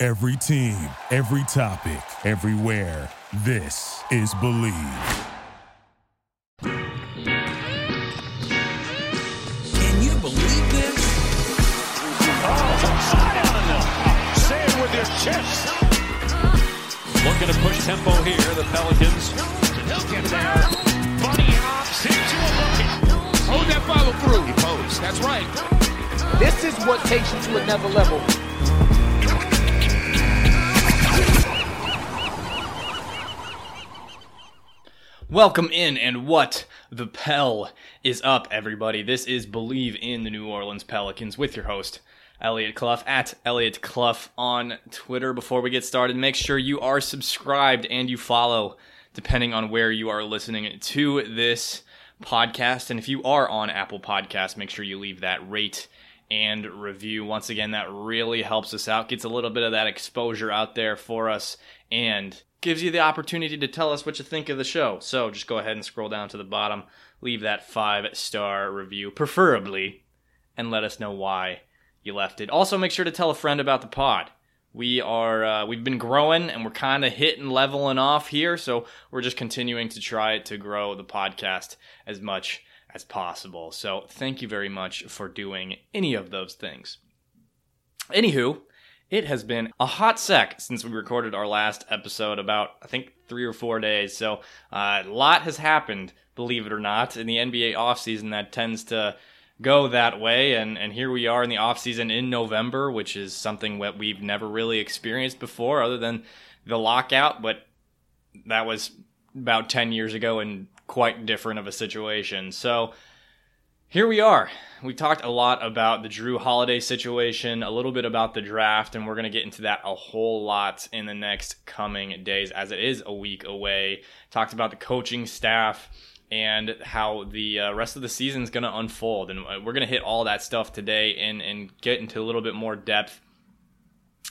Every team, every topic, everywhere. This is Bleav. Can you believe this? Say it with your chest. Looking to push tempo here, the Pelicans. He'll get there. Bunny hops into a bucket. Hold that follow through. He posed. That's right. This is what takes you to another level. Welcome in, and what the Pell is up, everybody. This is Bleav in the New Orleans Pelicans with your host, Elliot Clough, at Elliot Clough on Twitter. Before we get started, make sure you are subscribed and you follow, depending on where you are listening to this podcast. And if you are on Apple Podcasts, make sure you leave that rate and review. Once again, that really helps us out, gets a little bit of that exposure out there for us, and gives you the opportunity to tell us what you think of the show. So just go ahead and scroll down to the bottom, leave that five star review, preferably, and let us know why you left it. Also, make sure to tell a friend about the pod. We are uh, we've been growing and we're kind of hitting leveling off here, so we're just continuing to try to grow the podcast as much as possible. So thank you very much for doing any of those things. Anywho, it has been a hot sec since we recorded our last episode, about I think three or four days. So uh, a lot has happened, believe it or not, in the NBA offseason that tends to go that way. And, and here we are in the offseason in November, which is something that we've never really experienced before, other than the lockout. But that was about 10 years ago and quite different of a situation. So here we are. We talked a lot about the Jrue Holiday situation, a little bit about the draft, and we're going to get into that a whole lot in the next coming days as it is a week away. Talked about the coaching staff and how the uh, rest of the season is going to unfold. And uh, we're going to hit all that stuff today and, and get into a little bit more depth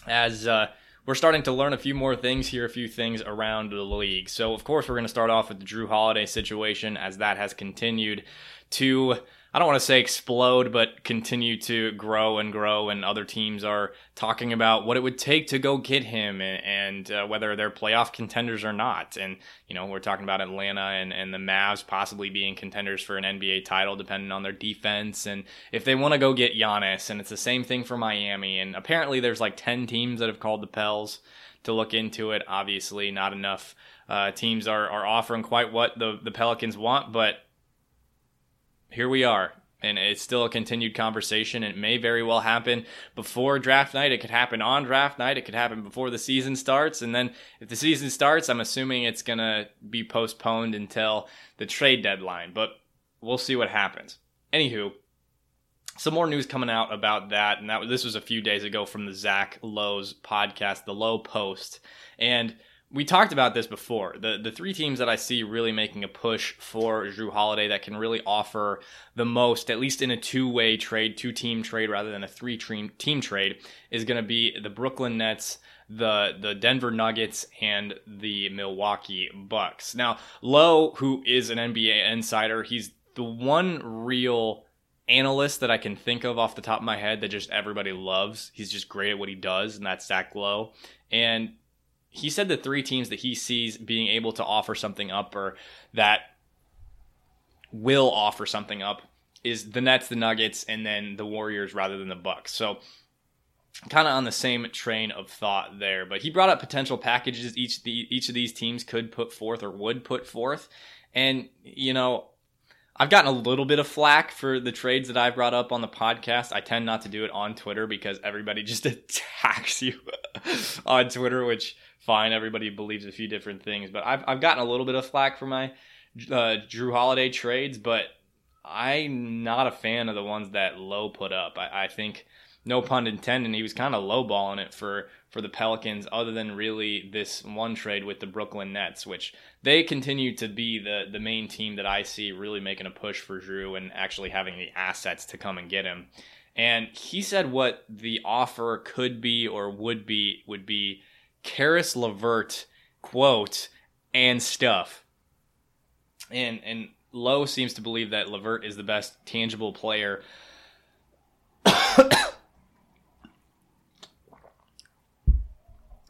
as uh, we're starting to learn a few more things here, a few things around the league. So, of course, we're going to start off with the Jrue Holiday situation as that has continued to I don't want to say explode, but continue to grow and grow. And other teams are talking about what it would take to go get him and, and uh, whether they're playoff contenders or not. And, you know, we're talking about Atlanta and, and the Mavs possibly being contenders for an NBA title, depending on their defense. And if they want to go get Giannis, and it's the same thing for Miami. And apparently there's like 10 teams that have called the Pels to look into it. Obviously, not enough uh, teams are, are offering quite what the, the Pelicans want, but here we are. And it's still a continued conversation. It may very well happen before draft night. It could happen on draft night. It could happen before the season starts. And then if the season starts, I'm assuming it's going to be postponed until the trade deadline. But we'll see what happens. Anywho, some more news coming out about that. And that this was a few days ago from the Zach Lowe's podcast, The Lowe Post. And we talked about this before. The the three teams that I see really making a push for Jrue Holiday that can really offer the most, at least in a two way trade, two team trade rather than a three team trade, is going to be the Brooklyn Nets, the the Denver Nuggets, and the Milwaukee Bucks. Now, Lowe, who is an NBA insider, he's the one real analyst that I can think of off the top of my head that just everybody loves. He's just great at what he does, and that's Zach Lowe. And he said the three teams that he sees being able to offer something up or that will offer something up is the Nets, the Nuggets, and then the Warriors rather than the Bucks. So kind of on the same train of thought there. But he brought up potential packages each the each of these teams could put forth or would put forth. And you know, I've gotten a little bit of flack for the trades that I've brought up on the podcast. I tend not to do it on Twitter because everybody just attacks you on Twitter, which fine. Everybody believes a few different things, but I've I've gotten a little bit of flack for my uh, Jrue Holiday trades, but I'm not a fan of the ones that Lowe put up. I, I think no pun intended, he was kind of lowballing it for for the Pelicans, other than really this one trade with the Brooklyn Nets, which they continue to be the the main team that I see really making a push for Jrue and actually having the assets to come and get him. And he said what the offer could be or would be would be Caris LeVert quote and stuff. And and Lowe seems to believe that LeVert is the best tangible player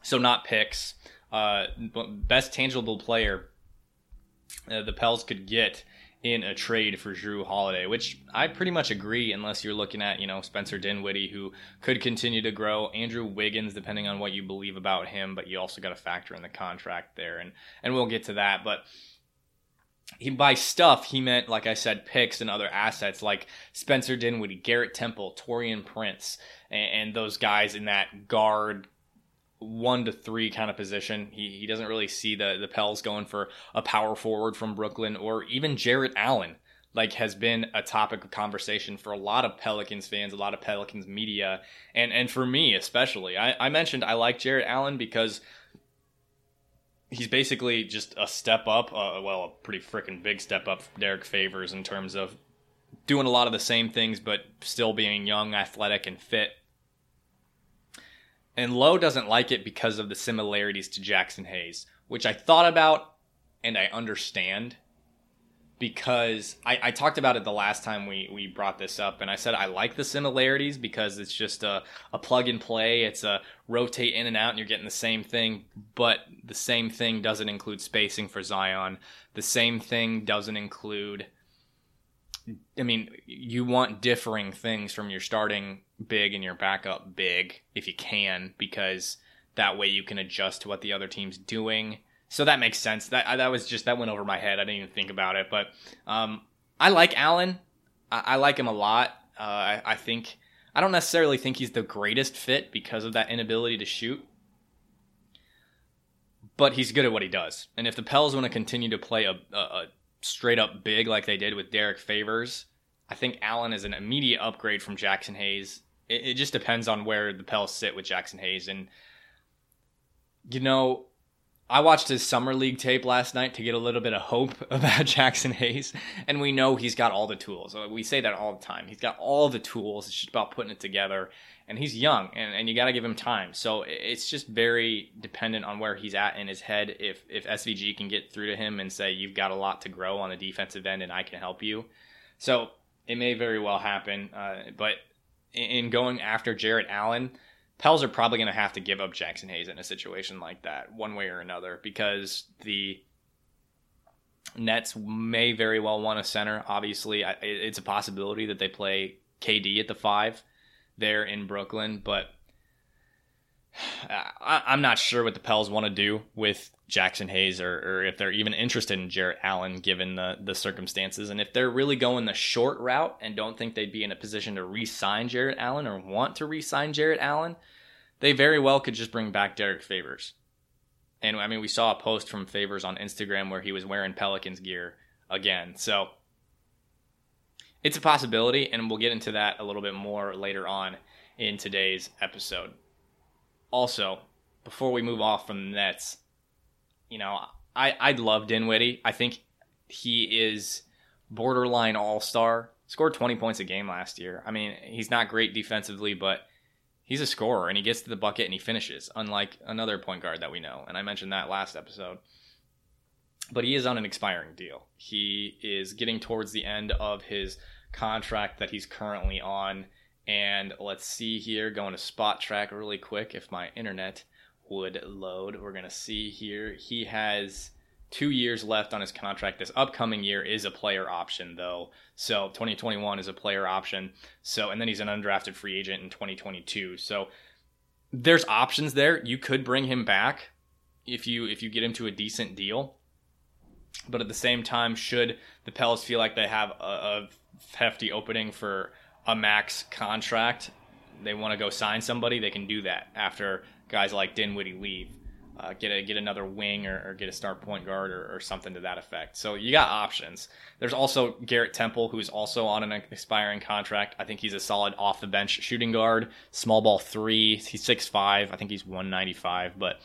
so not picks. Uh, best tangible player uh, the Pels could get in a trade for Jrue Holiday, which I pretty much agree, unless you're looking at, you know, Spencer Dinwiddie, who could continue to grow, Andrew Wiggins, depending on what you believe about him, but you also got to factor in the contract there, and and we'll get to that. But he by stuff he meant, like I said, picks and other assets like Spencer Dinwiddie, Garrett Temple, Taurean Prince, and, and those guys in that guard one to three kind of position. He, he doesn't really see the, the Pels going for a power forward from Brooklyn or even Jarrett Allen, like has been a topic of conversation for a lot of Pelicans fans, a lot of Pelicans media, and, and for me especially. I, I mentioned I like Jarrett Allen because he's basically just a step up, uh, well, a pretty freaking big step up from Derrick Favors in terms of doing a lot of the same things, but still being young, athletic, and fit and Lowe doesn't like it because of the similarities to Jaxson Hayes, which I thought about and I understand because I, I, talked about it the last time we, we brought this up, and I said I like the similarities because it's just a, a plug and play. It's a rotate in and out, and you're getting the same thing, but the same thing doesn't include spacing for Zion. The same thing doesn't include I mean, you want differing things from your starting big and your backup big if you can, because that way you can adjust to what the other team's doing. So that makes sense. That that was just that went over my head. I didn't even think about it, but um, I like Allen. I, I, like him a lot. Uh, I, I think I don't necessarily think he's the greatest fit because of that inability to shoot but he's good at what he does. And if the Pels want to continue to play a, a, straight up big like they did with Derrick Favors. I think Allen is an immediate upgrade from Jaxson Hayes. It, it just depends on where the Pels sit with Jaxson Hayes. And, you know, I watched his summer league tape last night to get a little bit of hope about Jaxson Hayes, and we know he's got all the tools. We say that all the time. He's got all the tools. It's just about putting it together. And he's young, and, and you got to give him time. So it's just very dependent on where he's at in his head. If if SVG can get through to him and say you've got a lot to grow on the defensive end, and I can help you, so it may very well happen. Uh, but in going after Jarrett Allen Pels are probably going to have to give up Jaxson Hayes in a situation like that, one way or another, because the Nets may very well want a center. Obviously, it's a possibility that they play KD at the five there in Brooklyn, but I'm not sure what the Pels want to do with Jaxson Hayes or, or, if they're even interested in Jarrett Allen given the, the circumstances. And if they're really going the short route and don't think they'd be in a position to re sign Jarrett Allen or want to re sign Jarrett Allen, they very well could just bring back Derrick Favors. And I mean, we saw a post from Favors on Instagram where he was wearing Pelicans gear again. So it's a possibility, and we'll get into that a little bit more later on in today's episode. Also, before we move off from the Nets, you know, I, I love Dinwiddie. I think he is borderline all star. Scored 20 points a game last year. I mean, he's not great defensively, but he's a scorer and he gets to the bucket and he finishes, unlike another point guard that we know. And I mentioned that last episode. But he is on an expiring deal. He is getting towards the end of his contract that he's currently on. And let's see here, going to Spotrac really quick if my internet would load. We're going to see here. He has two years left on his contract. This upcoming year is a player option, though. So 2021 is a player option. So, and then he's an undrafted free agent in 2022. So there's options there. You could bring him back if you if you get him to a decent deal. But at the same time, should the Pels feel like they have a, a hefty opening for a max contract, they want to go sign somebody, they can do that after guys like Dinwiddie leave. uh, get a get another wing or, or get a start point guard or, or, something to that effect. So you got options. There's also Garrett Temple, who's also on an expiring contract. I think he's a solid off the bench shooting guard, small ball three. He's six five. I think he's 195, but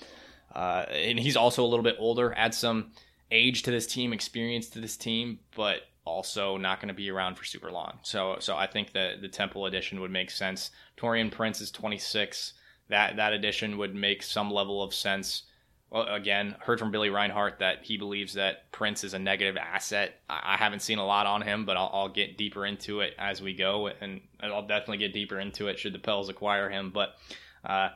uh, and he's also a little bit older. Add some age to this team, experience to this team, but also not going to be around for super long. So so I think that the Temple addition would make sense. Taurean Prince is 26 that that addition would make some level of sense. Well, again, heard from Billy Reinhart that he believes that Prince is a negative asset. I, I haven't seen a lot on him, but I'll, I'll, get deeper into it as we go, and I'll definitely get deeper into it should the Pels acquire him. But uh,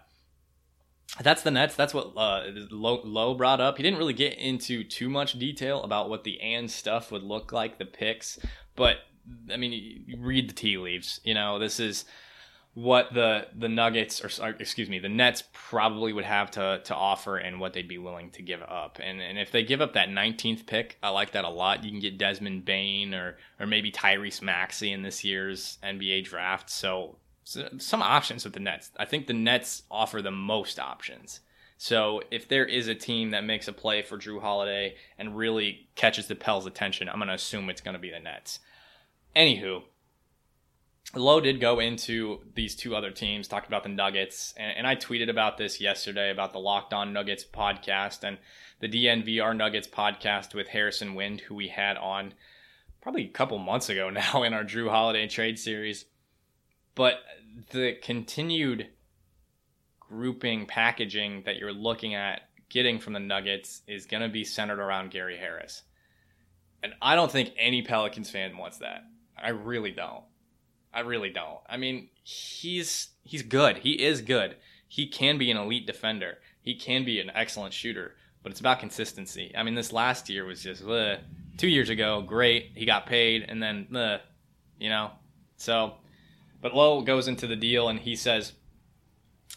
that's the Nets. That's what uh, Lowe brought up. He didn't really get into too much detail about what the and stuff would look like, the picks, but I mean, read the tea leaves. You know, this is what the the Nuggets or excuse me the Nets probably would have to to offer and what they'd be willing to give up. And and if they give up that 19th pick, I like that a lot. You can get Desmond Bane or or maybe Tyrese Maxey in this year's NBA draft. So, so some options with the Nets. I think the Nets offer the most options. So if there is a team that makes a play for Jrue Holiday and really catches the Pels' attention, I'm going to assume it's going to be the Nets. Anywho, Lowe did go into these two other teams, talked about the Nuggets, and, and, I tweeted about this yesterday about the Locked On Nuggets podcast and the DNVR Nuggets podcast with Harrison Wind, who we had on probably a couple months ago now in our Jrue Holiday trade series. But the continued grouping packaging that you're looking at getting from the Nuggets is going to be centered around Gary Harris. And I don't think any Pelicans fan wants that. I really don't. I really don't. I mean, he's he's good. He is good. He can be an elite defender. He can be an excellent shooter, but it's about consistency. I mean, this last year was just uh, two years ago, great. He got paid, and then uh, you know, so. But Lowe goes into the deal and he says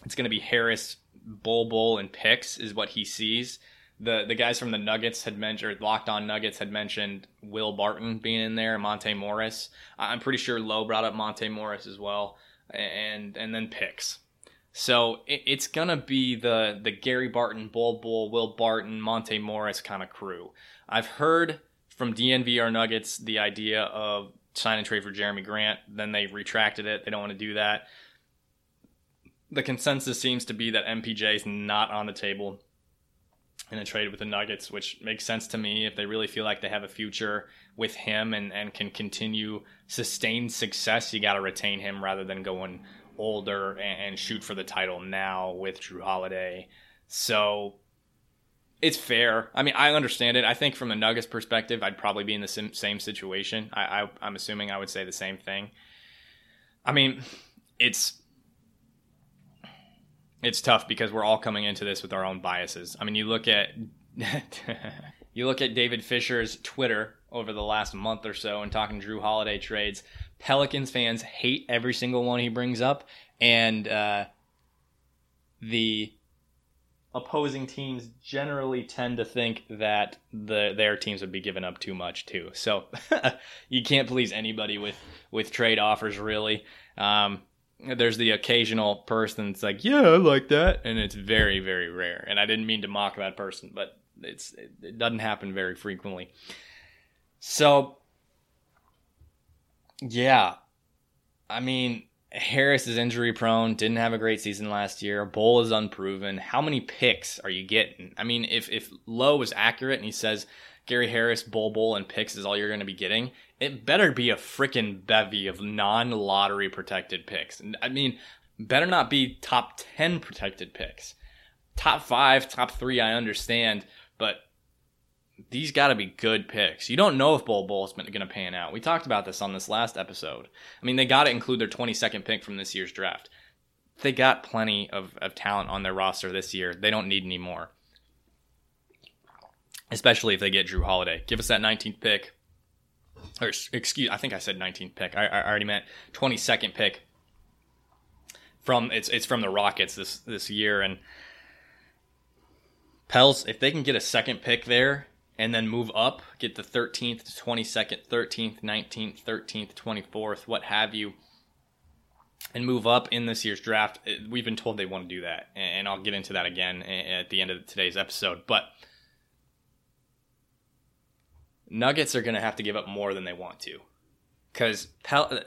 it's going to be Harris, Bol Bol, and picks is what he sees the the guys from the Nuggets had mentioned, Locked On Nuggets had mentioned Will Barton being in there, Monte Morris. I'm pretty sure Lowe brought up Monte Morris as well, and and then picks. So it, it's gonna be the the Gary Barton, Bol Bol, Will Barton, Monte Morris kind of crew. I've heard from DNVR Nuggets the idea of sign and trade for Jerami Grant. Then they retracted it. They don't want to do that. The consensus seems to be that MPJ is not on the table in a trade with the Nuggets, which makes sense to me if they really feel like they have a future with him and, and can continue sustained success. You got to retain him rather than going older and, and, shoot for the title now with Jrue Holiday. So it's fair. I mean, I understand it. I think from the Nuggets perspective, I'd probably be in the same, same situation. I, I, I'm assuming I would say the same thing. I mean, it's it's tough because we're all coming into this with our own biases. I mean, you look at you look at David Fisher's Twitter over the last month or so and talking Jrue Holiday trades. Pelicans fans hate every single one he brings up, and uh, the opposing teams generally tend to think that the their teams would be giving up too much too. So you can't please anybody with with trade offers really. Um, there's the occasional person that's like, yeah, I like that, and it's very, very rare. And I didn't mean to mock that person, but it's it, doesn't happen very frequently. So, yeah, I mean, Harris is injury prone, didn't have a great season last year. Bol is unproven. How many picks are you getting? I mean, if if Lowe is accurate and he says Gary Harris, Bol Bol, and picks is all you're going to be getting, it better be a freaking bevy of non lottery protected picks. I mean, better not be top 10 protected picks. Top five, top three, I understand, but these got to be good picks. You don't know if Bol is going to pan out. We talked about this on this last episode. I mean, they got to include their 22nd pick from this year's draft. They got plenty of, of talent on their roster this year. They don't need any more especially if they get Jrue Holiday. Give us that 19th pick, or excuse, I think I said 19th pick. I, I already meant 22nd pick. From it's it's from the Rockets this this year, and Pels if they can get a second pick there and then move up, get the 13th, 22nd, 13th, 19th, 13th, 24th, what have you. and move up in this year's draft. We've been told they want to do that, and I'll get into that again at the end of today's episode. But Nuggets are going to have to give up more than they want to, because Pel-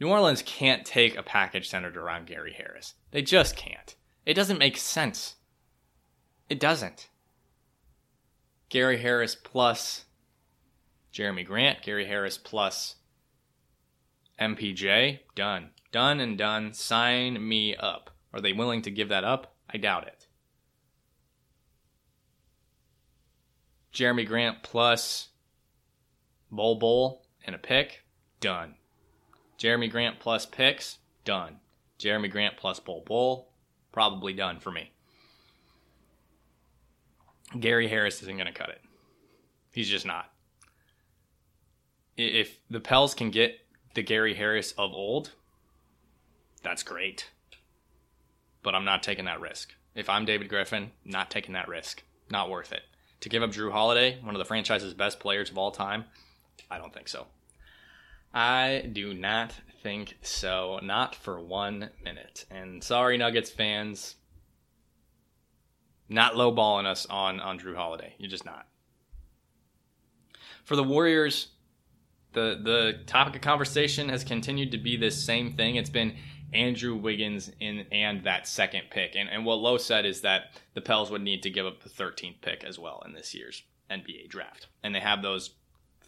New Orleans can't take a package centered around Gary Harris. They just can't. It doesn't make sense. It doesn't. Gary Harris plus Jerami Grant, Gary Harris plus MPJ, done. Done and done. Sign me up. Are they willing to give that up? I doubt it. Jerami Grant plus Bol Bol and a pick, done. Jerami Grant plus picks, done. Jerami Grant plus Bol Bol, probably done for me. Gary Harris isn't going to cut it. He's just not. If the Pels can get the Gary Harris of old, that's great. But I'm not taking that risk. If I'm David Griffin, not taking that risk. Not worth it. To give up Jrue Holiday, one of the franchise's best players of all time, I don't think so. I do not think so. Not for one minute. And sorry, Nuggets fans. Not lowballing us on, on Jrue Holiday. You're just not. For the Warriors, the the topic of conversation has continued to be this same thing. It's been Andrew Wiggins in and that second pick. And and what Lowe said is that the Pels would need to give up the 13th pick as well in this year's NBA draft. And they have those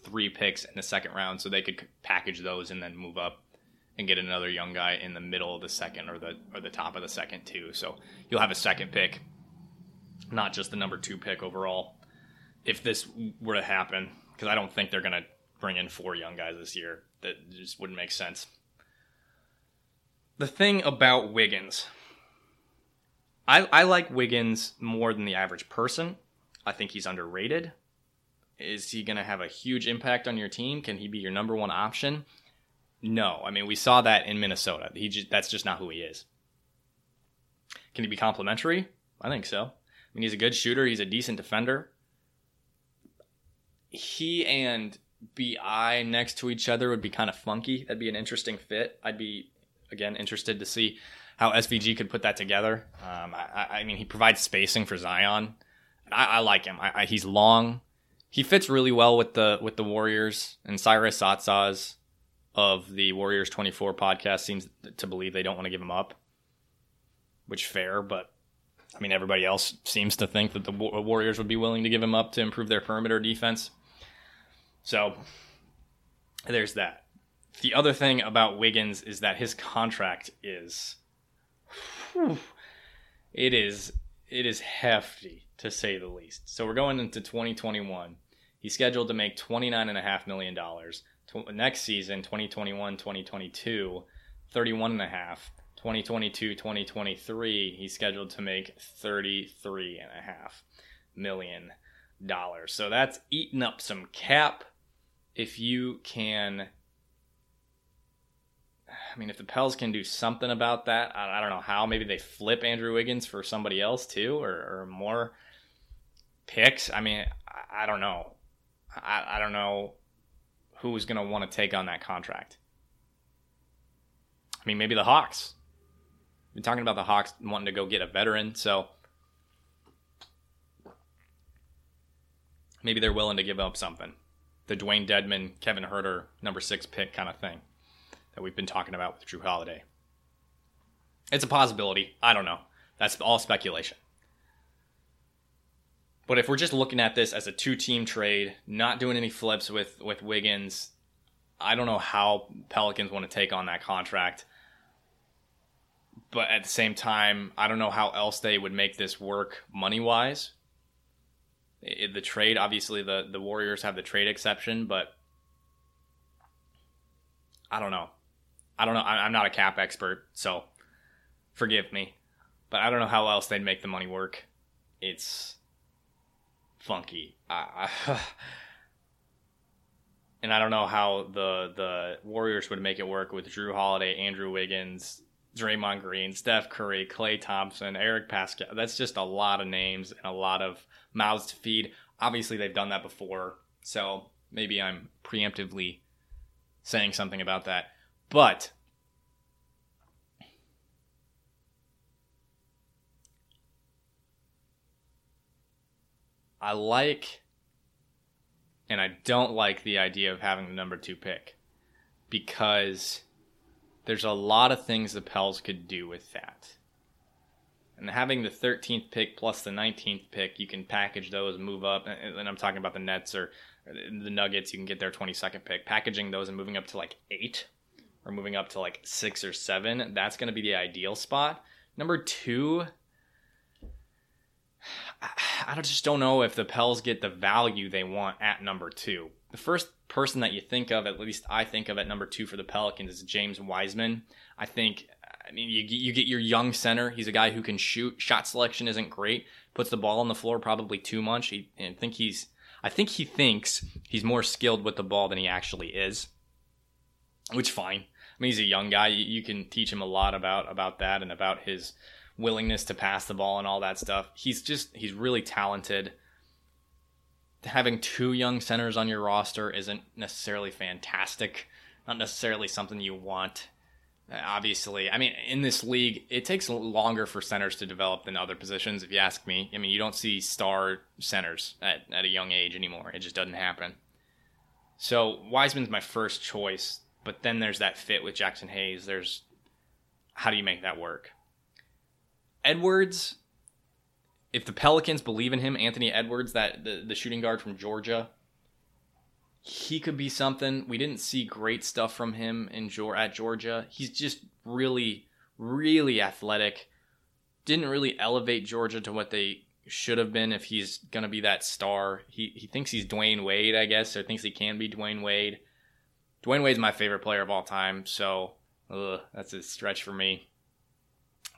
three picks in the second round, so they could package those and then move up and get another young guy in the middle of the second or the or the top of the second too. So you'll have a second pick, not just the number two pick overall. If this were to happen, because I don't think they're gonna bring in four young guys this year, that just wouldn't make sense. The thing about Wiggins, I, I like Wiggins more than the average person. I think he's underrated. Is he going to have a huge impact on your team? Can he be your number one option? No. I mean, we saw that in Minnesota. He just, that's just not who he is. Can he be complimentary? I think so. I mean, he's a good shooter. He's a decent defender. He and BI next to each other would be kind of funky. That'd be an interesting fit. I'd be again interested to see how SVG could put that together. Um, I, I, mean, he provides spacing for Zion. I, I like him. I, he's long he fits really well with the with the Warriors and Cyrus Saatsaz of the Warriors 24 podcast seems to believe they don't want to give him up, which fair, but I mean everybody else seems to think that the Warriors would be willing to give him up to improve their perimeter defense. So there's that. The other thing about Wiggins is that his contract is it is it is hefty to say the least. So we're going into 2021. He's scheduled to make $29.5 million. Next season, 2021 2022, 31.5. 2022 2023, he's scheduled to make $33.5 million. So that's eating up some cap. If you can I mean, if the Pels can do something about that, I, don't know how. Maybe they flip Andrew Wiggins for somebody else too, or, or more picks. I mean, I, I don't know. I, I don't know who's going to want to take on that contract. I mean, maybe the Hawks. We're talking about the Hawks wanting to go get a veteran, so maybe they're willing to give up something. The Dewayne Dedmon, Kevin Huerter, number six pick kind of thing that we've been talking about with Jrue Holiday. It's a possibility. I don't know. That's all speculation. But if we're just looking at this as a two-team trade, not doing any flips with with Wiggins, I don't know how Pelicans want to take on that contract. But at the same time, I don't know how else they would make this work money-wise. The trade, obviously, the the Warriors have the trade exception, but I don't know. I don't know. I'm not a cap expert, so forgive me, but I don't know how else they'd make the money work. It's funky. I, I, and I don't know how the the Warriors would make it work with Jrue Holiday, Andrew Wiggins, Draymond Green, Steph Curry, Klay Thompson, Eric Paschall. That's just a lot of names and a lot of mouths to feed. Obviously, they've done that before, so maybe I'm preemptively saying something about that. But I like and I don't like the idea of having the number two pick because there's a lot of things the Pels could do with that. And having the 13th pick plus the 19th pick, you can package those, move up. And I'm talking about the Nets or the Nuggets, you can get their 22nd pick. Packaging those and moving up to like eight or moving up to like six or seven, that's going to be the ideal spot. Number two, I just don't know if the Pels get the value they want at number two. The first person that you think of, at least I think of at number two for the Pelicans, is James Wiseman. I think, I mean, you, you get your young center. He's a guy who can shoot. Shot selection isn't great. Puts the ball on the floor probably too much. He, I think he's, I think he thinks he's more skilled with the ball than he actually is, which fine. I mean, he's a young guy. You, you can teach him a lot about about that and about his willingness to pass the ball and all that stuff. He's just he's really talented. Having two young centers on your roster isn't necessarily fantastic. Not necessarily something you want. Uh, obviously, I mean, in this league, it takes longer for centers to develop than other positions, if you ask me. I mean, you don't see star centers at, at a young age anymore. It just doesn't happen. So Wiseman's my first choice, but then there's that fit with Jaxson Hayes. There's how do you make that work? Edwards, if the Pelicans believe in him, Anthony Edwards, that the, the shooting guard from Georgia, he could be something. We didn't see great stuff from him in at Georgia. He's just really, really athletic. Didn't really elevate Georgia to what they should have been if he's gonna be that star. He he thinks he's Dwyane Wade, I guess, or thinks he can be Dwyane Wade. Dwyane Wade's my favorite player of all time, so ugh, that's a stretch for me.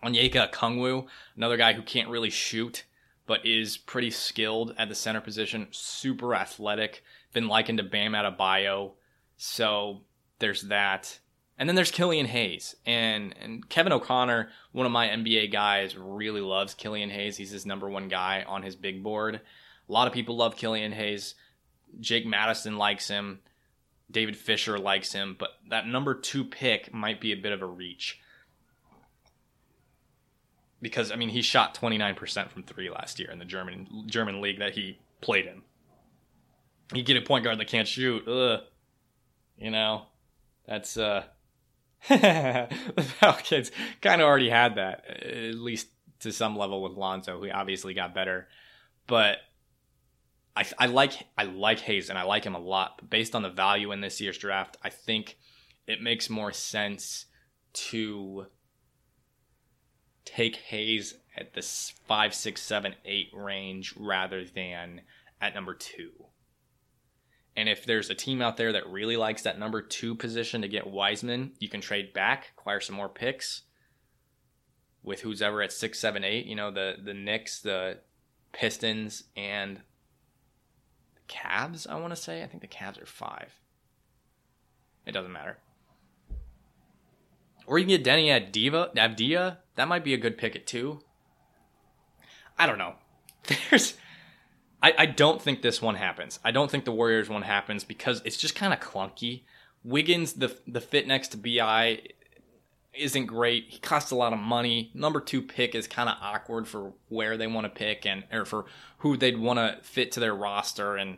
Onyeka Okongwu, another guy who can't really shoot, but is pretty skilled at the center position, super athletic, been likened to Bam Adebayo. So there's that. And then there's Killian Hayes. And and Kevin O'Connor, one of my NBA guys, really loves Killian Hayes. He's his number one guy on his big board. A lot of people love Killian Hayes. Jake Madison likes him. David Fisher likes him, but that number two pick might be a bit of a reach because I mean he shot 29% from 3 last year in the German German league that he played in. You get a point guard that can't shoot. Ugh. You know, that's uh the Falcons kind of already had that at least to some level with Lonzo, who obviously got better. But I, I like I like Hayes and I like him a lot. But based on the value in this year's draft, I think it makes more sense to take Hayes at the five, six, seven, eight range rather than at number two. And if there's a team out there that really likes that number two position to get Wiseman, you can trade back, acquire some more picks with who's ever at six, seven, eight. You know, the the Knicks, the Pistons, and the Cavs, I want to say. I think the Cavs are five. It doesn't matter. Or you can get Deni at Diva Avdija. That might be a good pick at two. I don't know. There's I, I don't think this one happens. I don't think the Warriors one happens because it's just kind of clunky. Wiggins, the the fit next to BI isn't great. He costs a lot of money. Number two pick is kind of awkward for where they want to pick and or for who they'd want to fit to their roster. And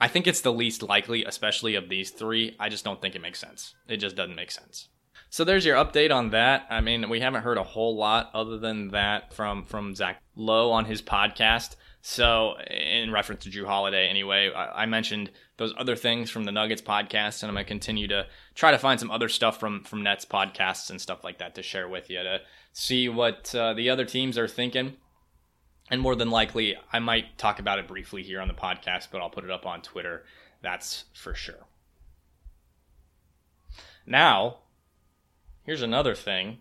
I think it's the least likely, especially of these three. I just don't think it makes sense. It just doesn't make sense. So there's your update on that. I mean, we haven't heard a whole lot other than that from from Zach Lowe on his podcast. So in reference to Jrue Holiday, anyway, I, I mentioned those other things from the Nuggets podcast, and I'm gonna continue to try to find some other stuff from from Nets podcasts and stuff like that to share with you to see what uh, the other teams are thinking. And more than likely, I might talk about it briefly here on the podcast, but I'll put it up on Twitter. That's for sure. Now, Here's another thing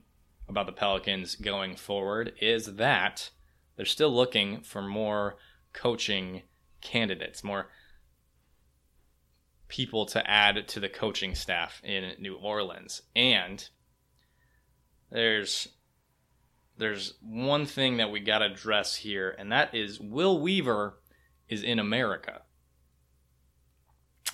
about the Pelicans going forward is that they're still looking for more coaching candidates, more people to add to the coaching staff in New Orleans. And there's there's one thing that we got to address here and that is Will Weaver is in America.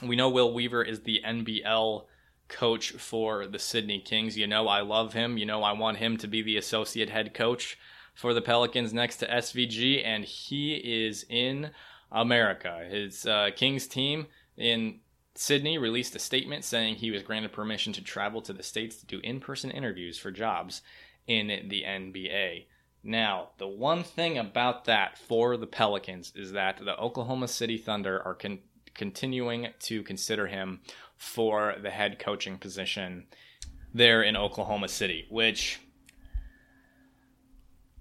We know Will Weaver is the NBL coach for the Sydney Kings. You know, I love him. You know, I want him to be the associate head coach for the Pelicans next to SVG, and he is in America. His uh, Kings team in Sydney released a statement saying he was granted permission to travel to the States to do in person interviews for jobs in the NBA. Now, the one thing about that for the Pelicans is that the Oklahoma City Thunder are con- continuing to consider him for the head coaching position there in Oklahoma City, which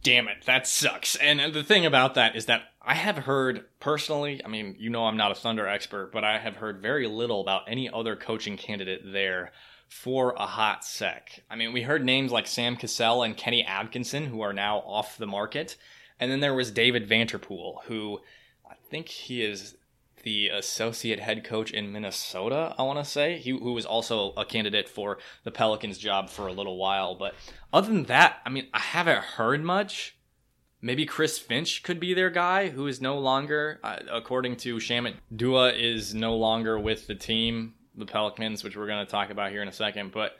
damn it, that sucks. And the thing about that is that I have heard personally, I mean, you know, I'm not a Thunder expert, but I have heard very little about any other coaching candidate there for a hot sec. I mean, we heard names like Sam Cassell and Kenny Atkinson, who are now off the market. And then there was David Vanterpool, who I think he is the associate head coach in Minnesota, I want to say, he, who was also a candidate for the Pelicans job for a little while. But other than that, I mean, I haven't heard much. Maybe Chris Finch could be their guy, who is no longer, uh, according to Shamit Dua, is no longer with the team, the Pelicans, which we're going to talk about here in a second. But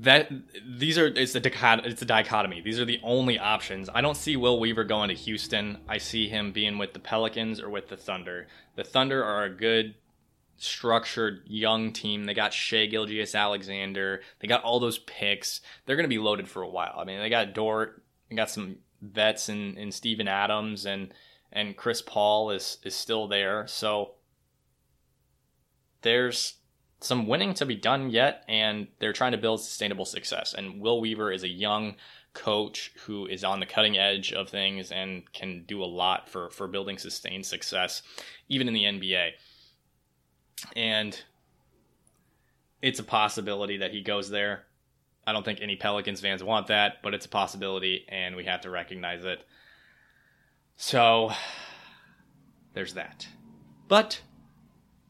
that these are it's a it's a dichotomy. These are the only options. I don't see Will Weaver going to Houston. I see him being with the Pelicans or with the Thunder. The Thunder are a good structured young team. They got Shai Gilgeous-Alexander. They got all those picks. They're going to be loaded for a while. I mean, they got Dort. They got some vets and and Steven Adams and and Chris Paul is is still there. So there's some winning to be done yet, and they're trying to build sustainable success. And Will Weaver is a young coach who is on the cutting edge of things and can do a lot for, for building sustained success, even in the NBA. And it's a possibility that he goes there. I don't think any Pelicans fans want that, but it's a possibility, and we have to recognize it. So, there's that. But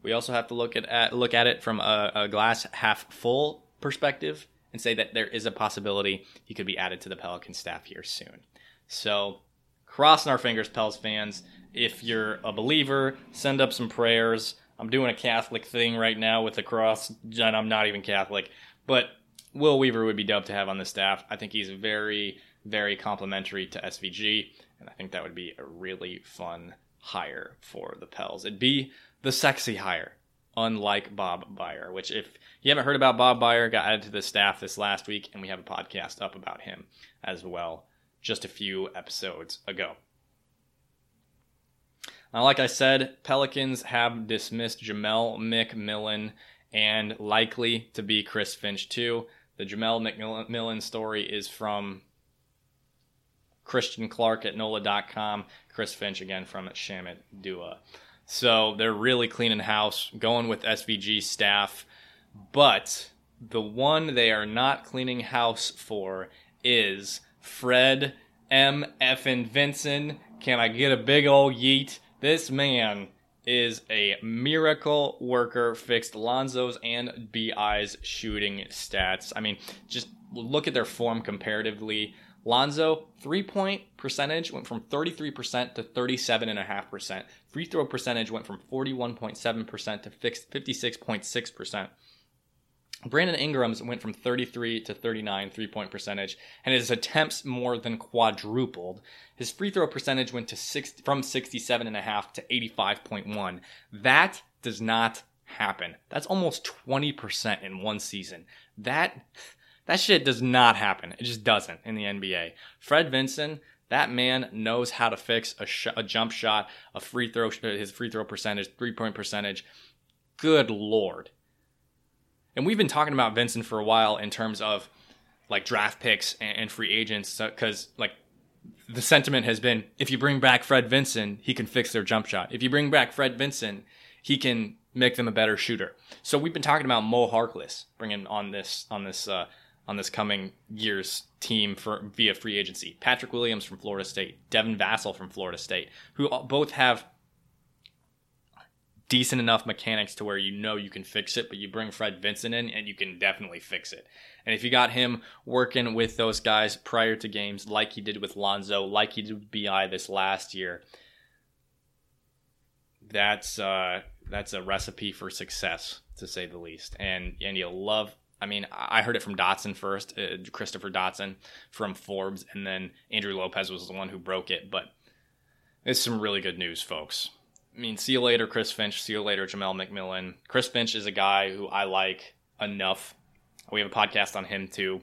we also have to look at, at look at it from a, a glass half full perspective and say that there is a possibility he could be added to the Pelican staff here soon. So, crossing our fingers, Pels fans. If you're a believer, send up some prayers. I'm doing a Catholic thing right now with the cross, and I'm not even Catholic. But Will Weaver would be dope to have on the staff. I think he's very, very complimentary to SVG, and I think that would be a really fun hire for the Pels. It'd be the sexy hire, unlike Bob Beyer, which if you haven't heard about Bob Beyer, got added to the staff this last week, and we have a podcast up about him as well just a few episodes ago. Now, like I said, Pelicans have dismissed Jamelle McMillan and likely to be Chris Finch too. The Jamelle McMillan story is from Christian Clark at NOLA.com. Chris Finch again from Shamit Dua. So they're really cleaning house, going with SVG staff. But the one they are not cleaning house for is Fred M. F. and Vinson. Can I get a big old yeet? This man is a miracle worker, fixed Lonzo's and BI's shooting stats. I mean, just look at their form comparatively. Lonzo, three point percentage went from 33% to 37.5%. Free throw percentage went from 41.7% to 56.6%. Brandon Ingram's went from 33 to 39 three point percentage, and his attempts more than quadrupled. His free throw percentage went to six, from 67.5 to 85.1. That does not happen. That's almost 20% in one season. That that shit does not happen. It just doesn't in the NBA. Fred Vinson, that man knows how to fix a, sh- a jump shot, a free throw, his free throw percentage, three point percentage. Good lord. And we've been talking about Vinson for a while in terms of like draft picks and, and free agents because like the sentiment has been if you bring back Fred Vinson, he can fix their jump shot. If you bring back Fred Vinson, he can make them a better shooter. So we've been talking about Mo Harkless bringing on this on this uh, on this coming year's team for via free agency. Patrick Williams from Florida State, Devin Vassell from Florida State, who both have decent enough mechanics to where you know you can fix it, but you bring Fred Vinson in and you can definitely fix it. And if you got him working with those guys prior to games, like he did with Lonzo, like he did with BI this last year, that's uh, that's a recipe for success to say the least. And and you love I mean, I heard it from Dotson first, uh, Christopher Dotson from Forbes, and then Andrew Lopez was the one who broke it. But it's some really good news, folks. I mean, see you later, Chris Finch. See you later, Jamelle McMillan. Chris Finch is a guy who I like enough. We have a podcast on him too.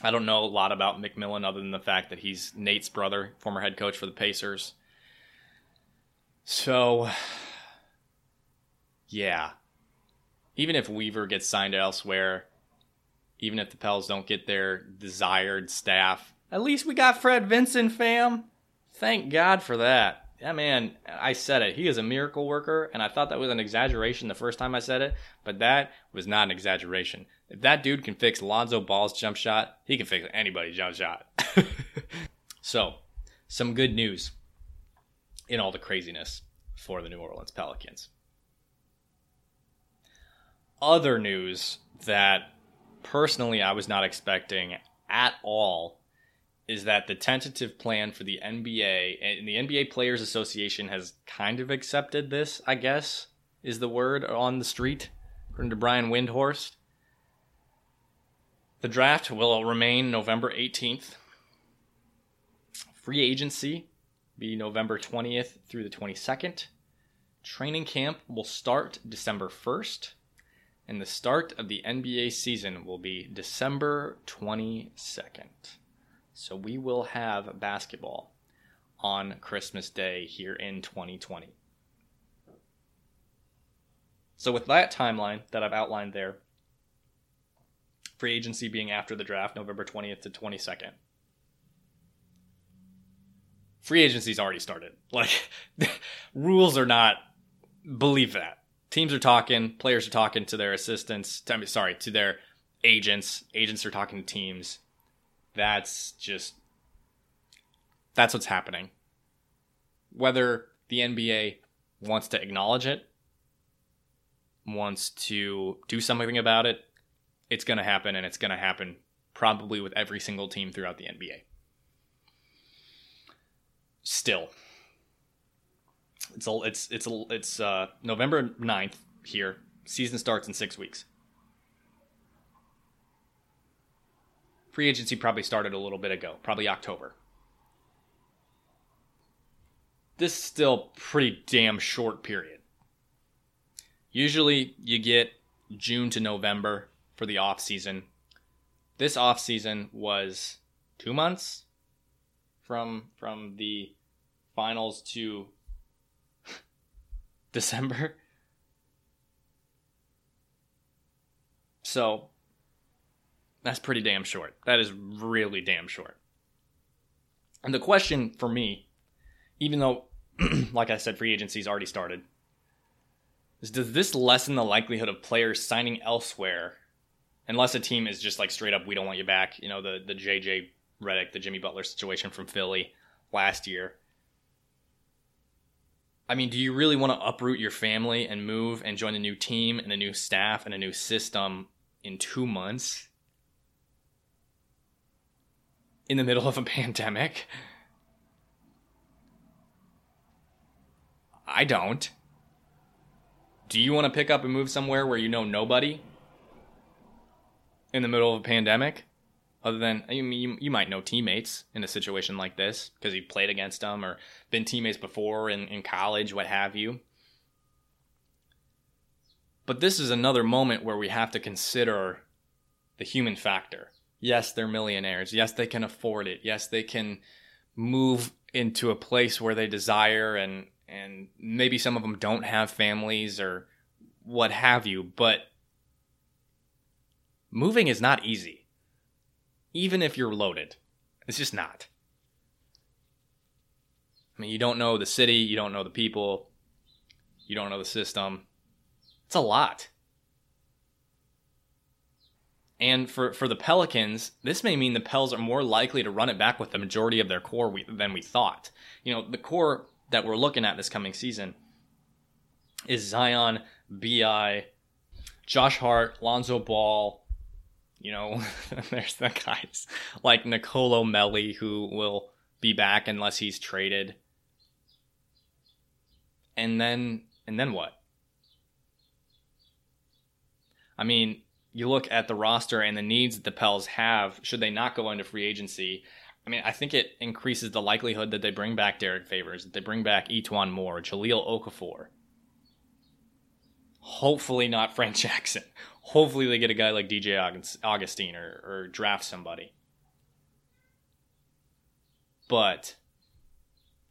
I don't know a lot about McMillan other than the fact that he's Nate's brother, former head coach for the Pacers. So, yeah. Even if Weaver gets signed elsewhere, even if the Pels don't get their desired staff, at least we got Fred Vinson, fam. Thank God for that. Yeah, man, I said it. He is a miracle worker, and I thought that was an exaggeration the first time I said it, but that was not an exaggeration. If that dude can fix Lonzo Ball's jump shot, he can fix anybody's jump shot. so, some good news in all the craziness for the New Orleans Pelicans. Other news that personally I was not expecting at all is that the tentative plan for the NBA and the NBA Players Association has kind of accepted this, I guess, is the word on the street, according to Brian Windhorst. The draft will remain November 18th. Free agency be November 20th through the 22nd. Training camp will start December 1st. And the start of the NBA season will be December 22nd. So we will have basketball on Christmas Day here in 2020. So, with that timeline that I've outlined there, free agency being after the draft, November 20th to 22nd, free agency's already started. Like, rules are not, believe that. Teams are talking, players are talking to their assistants, to, sorry, to their agents, agents are talking to teams that's just that's what's happening. Whether the NBA wants to acknowledge it, wants to do something about it, it's going to happen and it's going to happen probably with every single team throughout the NBA. Still, it's a, it's it's a, it's uh, November 9th here. Season starts in 6 weeks. Free agency probably started a little bit ago, probably October. This is still pretty damn short period. Usually you get June to November for the off season. This off season was 2 months from from the finals to December. So that's pretty damn short. That is really damn short. And the question for me, even though, like I said, free agency's already started, is does this lessen the likelihood of players signing elsewhere unless a team is just like straight up, we don't want you back? You know, the, the JJ Redick, the Jimmy Butler situation from Philly last year. I mean, do you really want to uproot your family and move and join a new team and a new staff and a new system in two months? in the middle of a pandemic? I don't. Do you want to pick up and move somewhere where you know nobody in the middle of a pandemic? Other than I mean, you, you might know teammates in a situation like this because you played against them or been teammates before in, in college, what have you. But this is another moment where we have to consider the human factor. Yes, they're millionaires. Yes, they can afford it. Yes, they can move into a place where they desire and and maybe some of them don't have families or what have you, but moving is not easy. Even if you're loaded. It's just not. I mean, you don't know the city, you don't know the people, you don't know the system. It's a lot. And for, for the Pelicans, this may mean the Pels are more likely to run it back with the majority of their core we, than we thought. You know, the core that we're looking at this coming season is Zion, BI, Josh Hart, Lonzo Ball. You know, there's the guys like Nicolo Melli who will be back unless he's traded. And then and then what? I mean, you look at the roster and the needs that the Pels have, should they not go into free agency, I mean, I think it increases the likelihood that they bring back Derrick Favors, that they bring back E'Twaun Moore, Jahlil Okafor. Hopefully not Frank Jackson. Hopefully they get a guy like DJ Augustine or, or draft somebody. But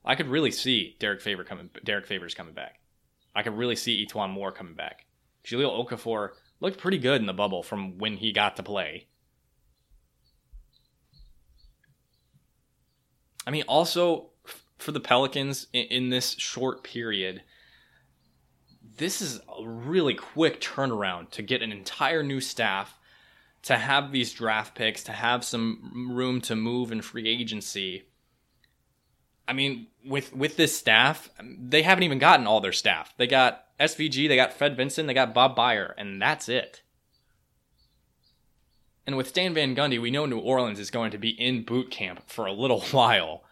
I could really see Derrick Favor coming Derrick Favors coming back. I could really see E'Twaun Moore coming back. Jahlil Okafor looked pretty good in the bubble from when he got to play. I mean, also for the Pelicans in, in this short period, this is a really quick turnaround to get an entire new staff, to have these draft picks, to have some room to move in free agency. I mean, with with this staff, they haven't even gotten all their staff. They got SVG, they got Fred Vinson, they got Bob Beyer, and that's it. And with Stan Van Gundy, we know New Orleans is going to be in boot camp for a little while.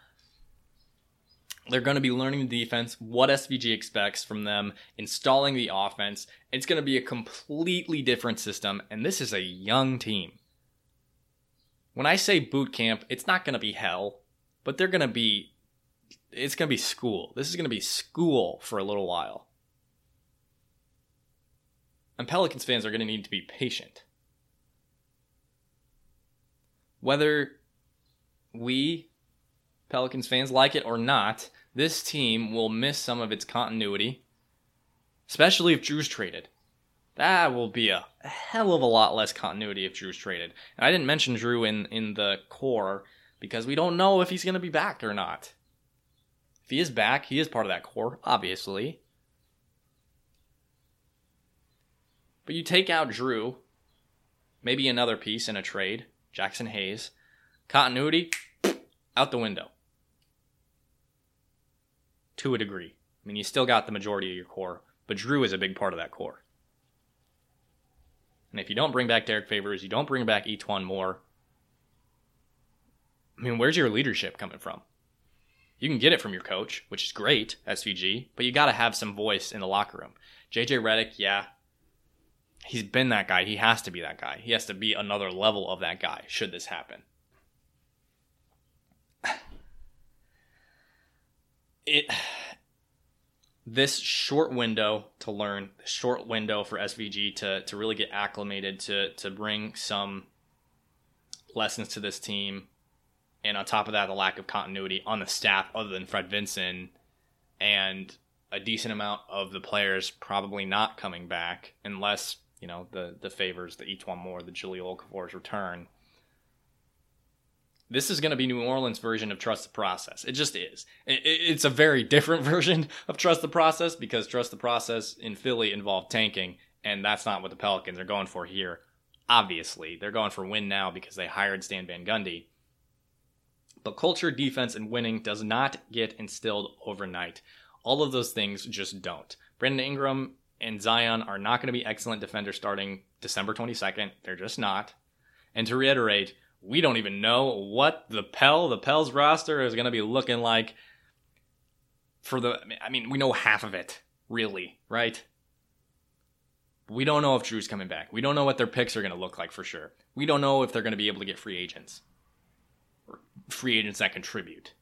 They're going to be learning the defense, what SVG expects from them, installing the offense. It's going to be a completely different system, and this is a young team. When I say boot camp, it's not going to be hell, but they're going to be it's going to be school. This is going to be school for a little while. And Pelicans fans are going to need to be patient. Whether we Pelicans fans like it or not, this team will miss some of its continuity, especially if Jrue's traded. That will be a hell of a lot less continuity if Jrue's traded. And I didn't mention Jrue in, in the core because we don't know if he's going to be back or not. If he is back, he is part of that core, obviously. But you take out Jrue, maybe another piece in a trade, Jaxson Hayes, continuity out the window to a degree. I mean, you still got the majority of your core, but Jrue is a big part of that core. And if you don't bring back Derrick Favors, you don't bring back E'Twaun Moore, I mean, where's your leadership coming from? You can get it from your coach, which is great, SVG, but you got to have some voice in the locker room. JJ Redick, yeah, he's been that guy. He has to be that guy. He has to be another level of that guy should this happen. It this short window to learn, short window for SVG to to really get acclimated to to bring some lessons to this team, and on top of that, the lack of continuity on the staff other than Fred Vinson, and a decent amount of the players probably not coming back unless you know the the favors the E'Twaun Moore, the Jahlil Okafor's return this is going to be New Orleans' version of Trust the Process. It just is. It's a very different version of Trust the Process because Trust the Process in Philly involved tanking, and that's not what the Pelicans are going for here. Obviously, they're going for win now because they hired Stan Van Gundy. But culture, defense, and winning does not get instilled overnight. All of those things just don't. Brandon Ingram and Zion are not going to be excellent defenders starting December 22nd. They're just not. And to reiterate, we don't even know what the Pell, the Pels roster is going to be looking like for the. I mean, we know half of it, really, right? We don't know if Jrue's coming back. We don't know what their picks are going to look like for sure. We don't know if they're going to be able to get free agents or free agents that contribute.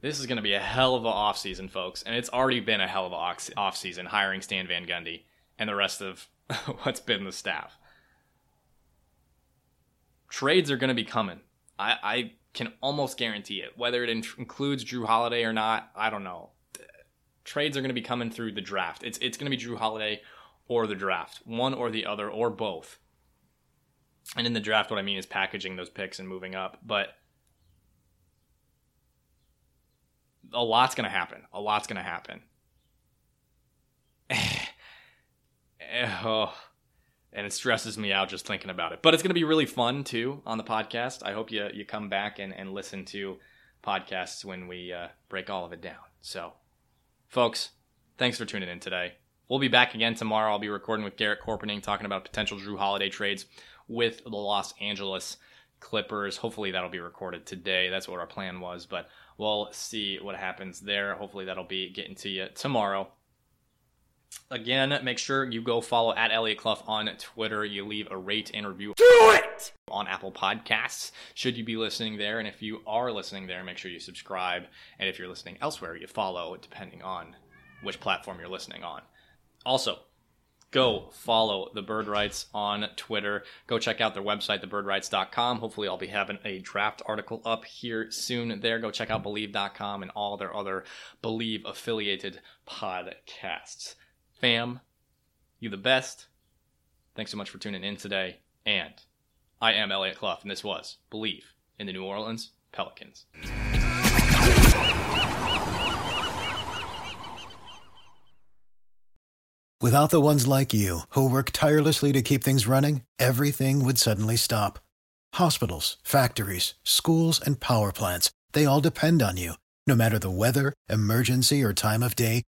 This is going to be a hell of an offseason, folks, and it's already been a hell of an offseason hiring Stan Van Gundy and the rest of what's been the staff trades are going to be coming. I, I can almost guarantee it. Whether it in- includes Jrue Holiday or not, I don't know. Trades are going to be coming through the draft. It's it's going to be Jrue Holiday or the draft, one or the other or both. And in the draft, what I mean is packaging those picks and moving up. But a lot's going to happen. A lot's going to happen. Eh, oh and it stresses me out just thinking about it. But it's going to be really fun too on the podcast. I hope you you come back and, and listen to podcasts when we uh, break all of it down. So, folks, thanks for tuning in today. We'll be back again tomorrow. I'll be recording with Garrett Corpening talking about potential Jrue Holiday trades with the Los Angeles Clippers. Hopefully that'll be recorded today. That's what our plan was, but we'll see what happens there. Hopefully that'll be getting to you tomorrow. Again, make sure you go follow at Elliot Clough on Twitter. You leave a rate and review. Do it! On Apple Podcasts, should you be listening there. And if you are listening there, make sure you subscribe. And if you're listening elsewhere, you follow, depending on which platform you're listening on. Also, go follow the Bird Writes on Twitter. Go check out their website, thebirdwrites.com Hopefully, I'll be having a draft article up here soon there. Go check out bleav.com and all their other believe affiliated podcasts. Fam, you the best. Thanks so much for tuning in today. And I am Elliot Clough, and this was Bleav in the New Orleans Pelicans. Without the ones like you, who work tirelessly to keep things running, everything would suddenly stop. Hospitals, factories, schools, and power plants, they all depend on you. No matter the weather, emergency, or time of day,